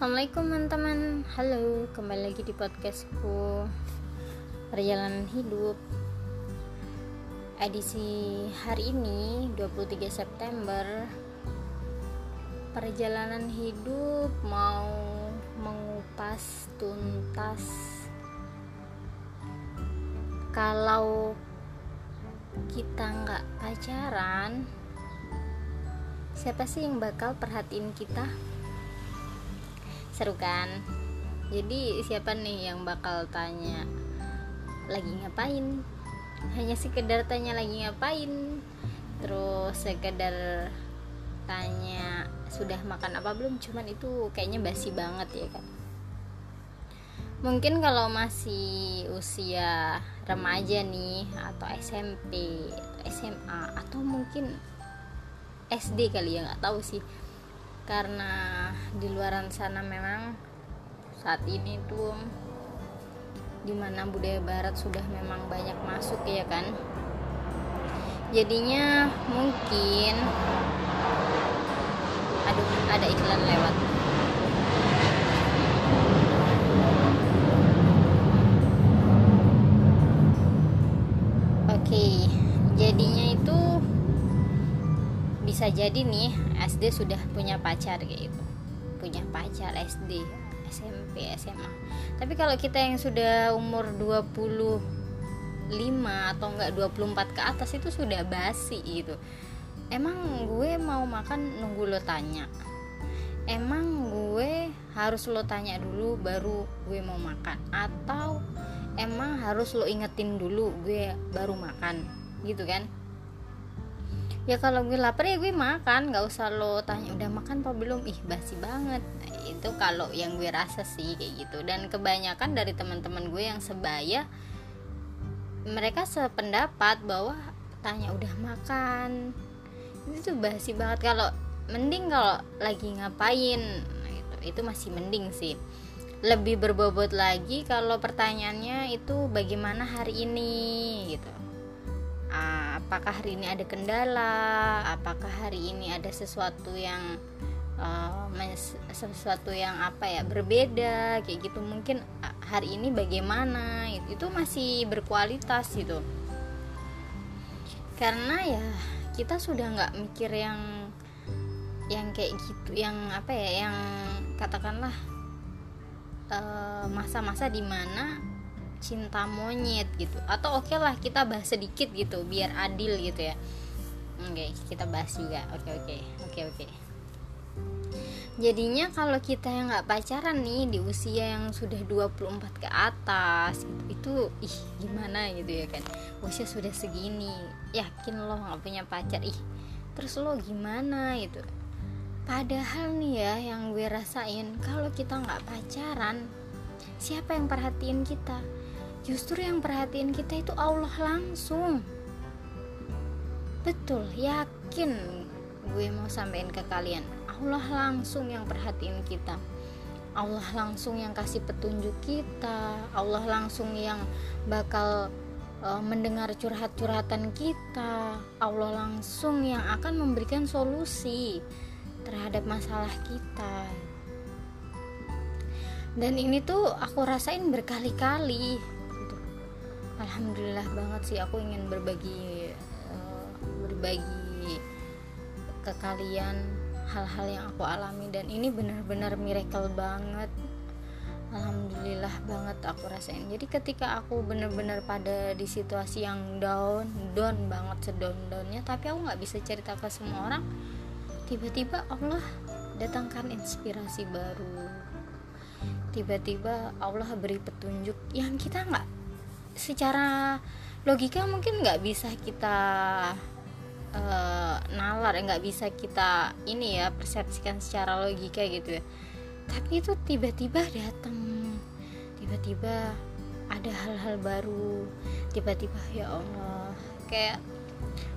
Assalamualaikum teman-teman. Halo, kembali lagi di podcastku. Perjalanan Hidup. Edisi hari ini 23 September. Perjalanan hidup mau mengupas tuntas. Kalau kita nggak pacaran Siapa sih yang bakal perhatiin kita? Seru kan? Jadi siapa nih yang bakal tanya lagi ngapain? Hanya sekedar tanya lagi ngapain? Terus sekedar tanya sudah makan apa belum? Cuman itu kayaknya basi banget ya kan mungkin kalau masih usia remaja nih atau SMP SMA atau mungkin SD kali ya nggak tahu sih karena di luaran sana memang saat ini tuh di mana budaya barat sudah memang banyak masuk ya kan? Jadinya mungkin aduh ada iklan lewat. Oke jadinya itu bisa jadi nih SD sudah punya pacar kayak gitu. Punya pacar SD SMP SMA tapi kalau kita yang sudah umur 25 atau enggak 24 ke atas itu sudah basi gitu. Emang gue mau makan nunggu lo tanya. Emang gue harus lo tanya dulu baru gue mau makan? Atau emang harus lo ingetin dulu gue baru makan? Gitu kan ya kalau gue lapar ya gue makan nggak usah lo tanya udah makan apa belum? Ih basi banget. Nah, itu kalau yang gue rasa sih kayak gitu. Dan kebanyakan dari teman-teman gue yang sebaya mereka sependapat bahwa tanya udah makan? Itu tuh basi banget. Kalau mending kalau lagi ngapain? Nah, itu itu masih mending sih. Lebih berbobot lagi kalau pertanyaannya itu bagaimana hari ini? Gitu apakah hari ini ada kendala? Apakah hari ini ada sesuatu yang uh, sesuatu yang apa ya berbeda? Kayak gitu. Mungkin hari ini bagaimana? Itu, masih berkualitas gitu. Karena ya kita sudah nggak mikir yang yang kayak gitu yang apa ya yang katakanlah eh, masa-masa uh, di mana cinta monyet gitu. Atau oke okay lah kita bahas sedikit gitu biar adil gitu ya. Oke okay, kita bahas juga. Oke okay, oke. Okay. oke okay, oke. Okay. jadinya kalau kita yang nggak pacaran nih di usia yang sudah 24 ke atas gitu, itu ih gimana gitu ya kan? Usia sudah segini yakin lo nggak punya pacar? Ih terus lo gimana gitu? Padahal nih ya yang gue rasain kalau kita nggak pacaran siapa yang perhatiin kita justru yang perhatiin kita itu Allah langsung. Betul yakin gue mau sampein ke kalian. Allah langsung yang perhatiin kita. Allah langsung yang kasih petunjuk kita. Allah langsung yang bakal uh, mendengar curhat-curhatan kita. Allah langsung yang akan memberikan solusi terhadap masalah kita. Dan ini tuh aku rasain berkali-kali alhamdulillah banget sih aku ingin berbagi uh, berbagi ke kalian hal-hal yang aku alami. Dan ini benar-benar miracle banget. Alhamdulillah banget aku rasain. Jadi ketika aku benar-benar pada di situasi yang down down banget sedown downnya tapi aku nggak bisa cerita ke semua orang tiba-tiba Allah datangkan inspirasi baru. Tiba-tiba Allah beri petunjuk yang kita nggak secara logika mungkin nggak bisa kita uh, nalar ya nggak bisa kita ini ya persepsikan secara logika gitu ya. Tapi itu tiba-tiba datang tiba-tiba ada hal-hal baru tiba-tiba ya Allah kayak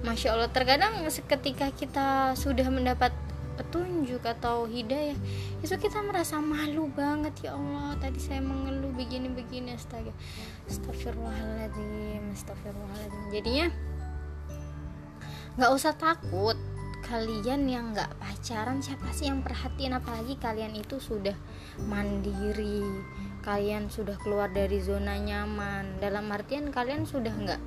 masya Allah terkadang ketika kita sudah mendapat petunjuk atau hidayah itu kita merasa malu banget ya Allah tadi saya mengeluh begini-begini astaga astagfirullahaladzim astagfirullahaladzim jadinya nggak usah takut kalian yang nggak pacaran siapa sih yang perhatiin? Apalagi kalian itu sudah mandiri kalian sudah keluar dari zona nyaman. Dalam artian kalian sudah nggak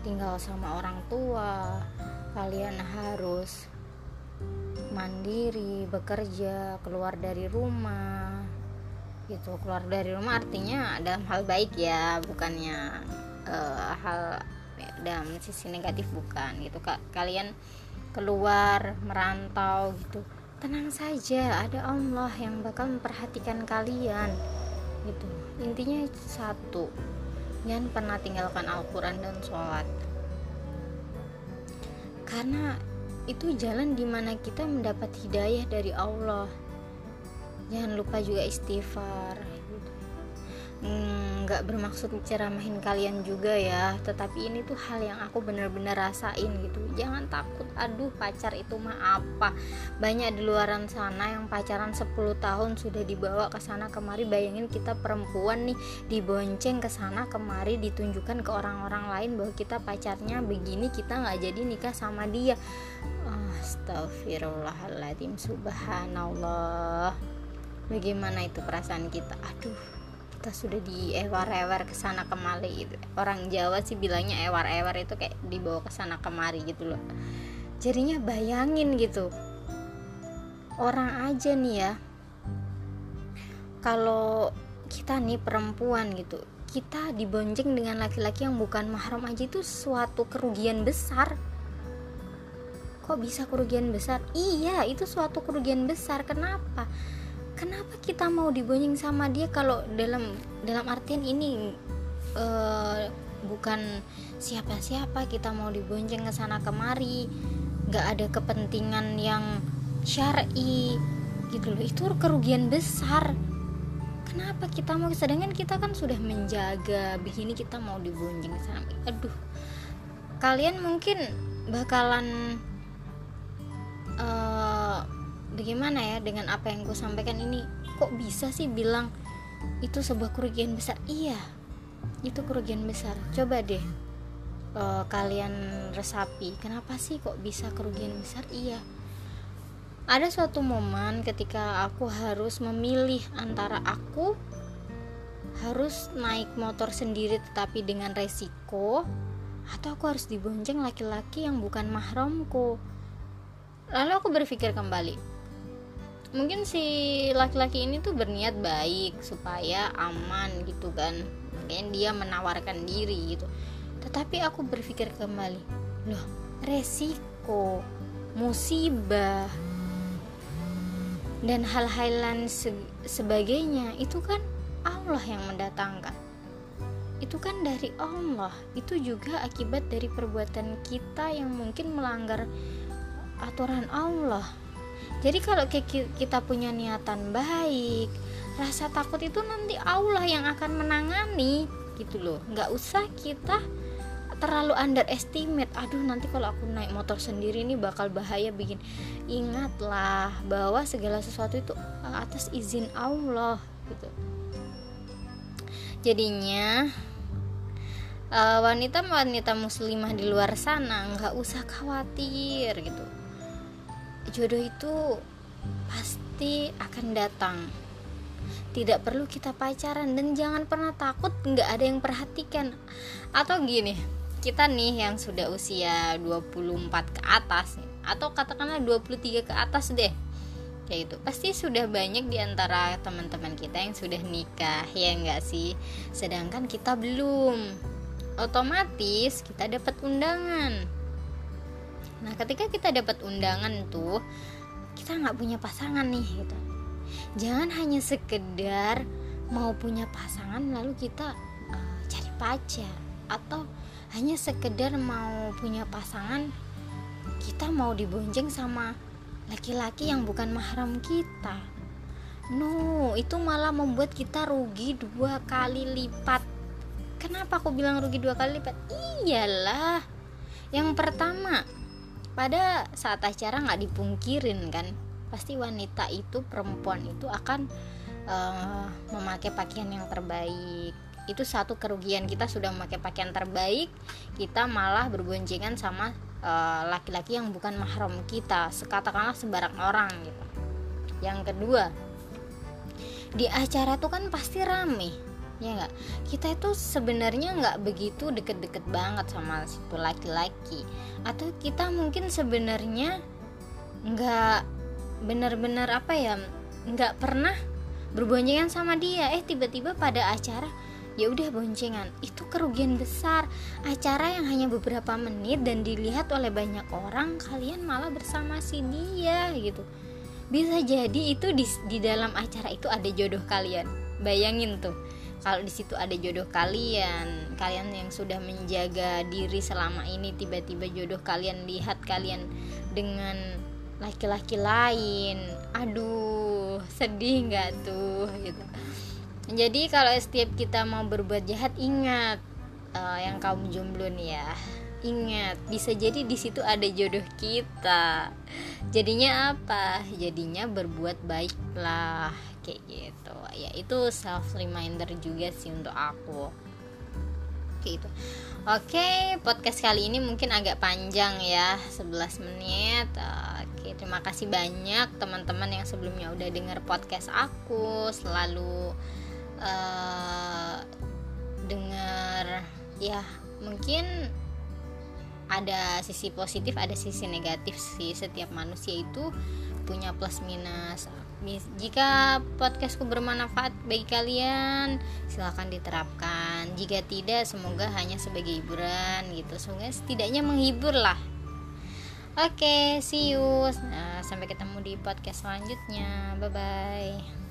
tinggal sama orang tua kalian harus mandiri bekerja keluar dari rumah. Gitu keluar dari rumah artinya dalam hal baik ya bukannya uh, hal dalam sisi negatif bukan. Gitu kak. Kalian keluar merantau gitu. Tenang saja ada Allah yang bakal memperhatikan kalian. Gitu. Intinya satu jangan pernah tinggalkan Al-Quran dan sholat. Karena itu jalan di mana kita mendapat hidayah dari Allah. Jangan lupa juga istighfar nggak hmm, bermaksud ceramahin kalian juga ya. Tetapi ini tuh hal yang aku bener-bener rasain gitu. Jangan takut aduh pacar itu mah apa? Banyak di luaran sana yang pacaran 10 tahun sudah dibawa ke sana kemari. Bayangin kita perempuan nih dibonceng ke sana kemari ditunjukkan ke orang-orang lain bahwa kita pacarnya begini kita nggak jadi nikah sama dia. Astagfirullahaladzim Subhanallah. Bagaimana itu perasaan kita? Aduh kita sudah di ewer-ewer ke sana kemari gitu. Orang Jawa sih bilangnya ewer-ewer itu kayak dibawa ke sana kemari gitu loh. Jadinya bayangin gitu. Orang aja nih ya. Kalau kita nih perempuan gitu, kita dibonceng dengan laki-laki yang bukan mahram aja itu suatu kerugian besar kok bisa kerugian besar iya itu suatu kerugian besar kenapa kenapa kita mau dibonceng sama dia kalau dalam dalam artian ini uh, bukan siapa-siapa kita mau dibonceng ke sana kemari nggak ada kepentingan yang syar'i gitu loh. Itu kerugian besar. Kenapa kita mau sedangkan kita kan sudah menjaga begini kita mau dibonceng sana. Aduh kalian mungkin bakalan uh, bagaimana ya dengan apa yang gue sampaikan ini? Kok bisa sih bilang itu sebuah kerugian besar? Iya itu kerugian besar. Coba deh uh, kalian resapi kenapa sih kok bisa kerugian besar? Iya. Ada suatu momen ketika aku harus memilih antara aku harus naik motor sendiri tetapi dengan resiko atau aku harus dibonceng laki-laki yang bukan mahramku. Lalu aku berpikir kembali mungkin si laki-laki ini tuh berniat baik supaya aman gitu kan. Mungkin dia menawarkan diri gitu. Tetapi aku berpikir kembali loh resiko musibah dan hal-hal lain se sebagainya itu kan Allah yang mendatangkan. Itu kan dari Allah. Itu juga akibat dari perbuatan kita yang mungkin melanggar aturan Allah jadi kalau kita punya niatan baik rasa takut itu nanti Allah yang akan menangani gitu loh. Nggak usah kita terlalu underestimate. Aduh nanti kalau aku naik motor sendiri ini bakal bahaya bikin. Ingatlah bahwa segala sesuatu itu atas izin Allah gitu. Jadinya uh, wanita-wanita muslimah di luar sana nggak usah khawatir gitu jodoh itu pasti akan datang. Tidak perlu kita pacaran dan jangan pernah takut nggak ada yang perhatikan. Atau gini kita nih yang sudah usia 24 ke atas atau katakanlah 23 ke atas deh. Kayak itu pasti sudah banyak di antara teman-teman kita yang sudah nikah ya enggak sih? Sedangkan kita belum. Otomatis kita dapat undangan nah ketika kita dapat undangan tuh kita nggak punya pasangan nih gitu. Jangan hanya sekedar mau punya pasangan lalu kita uh, cari pacar. Atau hanya sekedar mau punya pasangan kita mau dibonceng sama laki-laki yang bukan mahram kita. No itu malah membuat kita rugi dua kali lipat. Kenapa aku bilang rugi dua kali lipat? Iyalah. Yang pertama pada saat acara nggak dipungkirin kan pasti wanita itu perempuan itu akan uh, memakai pakaian yang terbaik. Itu satu kerugian kita sudah memakai pakaian terbaik kita malah berboncengan sama eh, laki-laki uh, yang bukan mahram kita sekatakanlah sembarang orang gitu. Yang kedua di acara tuh kan pasti rame ya nggak? Kita itu sebenarnya nggak begitu deket-deket banget sama situ laki-laki. Atau kita mungkin sebenarnya nggak benar-benar apa ya nggak pernah berboncengan sama dia. Eh tiba-tiba pada acara ya udah boncengan. Itu kerugian besar. Acara yang hanya beberapa menit dan dilihat oleh banyak orang kalian malah bersama si dia gitu. Bisa jadi itu di, di dalam acara itu ada jodoh kalian. Bayangin tuh kalau di situ ada jodoh kalian kalian yang sudah menjaga diri selama ini tiba-tiba jodoh kalian lihat kalian dengan laki-laki lain aduh sedih nggak tuh gitu jadi kalau setiap kita mau berbuat jahat ingat uh, yang kaum jomblo nih ya Ingat, bisa jadi di situ ada jodoh kita. Jadinya apa? Jadinya berbuat baiklah kayak gitu. Ya itu self reminder juga sih untuk aku. Kayak gitu. Oke, podcast kali ini mungkin agak panjang ya, 11 menit. Oke, terima kasih banyak teman-teman yang sebelumnya udah denger podcast aku, selalu uh, denger ya mungkin ada sisi positif ada sisi negatif sih setiap manusia itu punya plus minus. Jika podcastku bermanfaat bagi kalian silahkan diterapkan. Jika tidak semoga hanya sebagai hiburan gitu. Semoga setidaknya menghibur lah. Oke okay, see you. Nah, sampai ketemu di podcast selanjutnya. Bye bye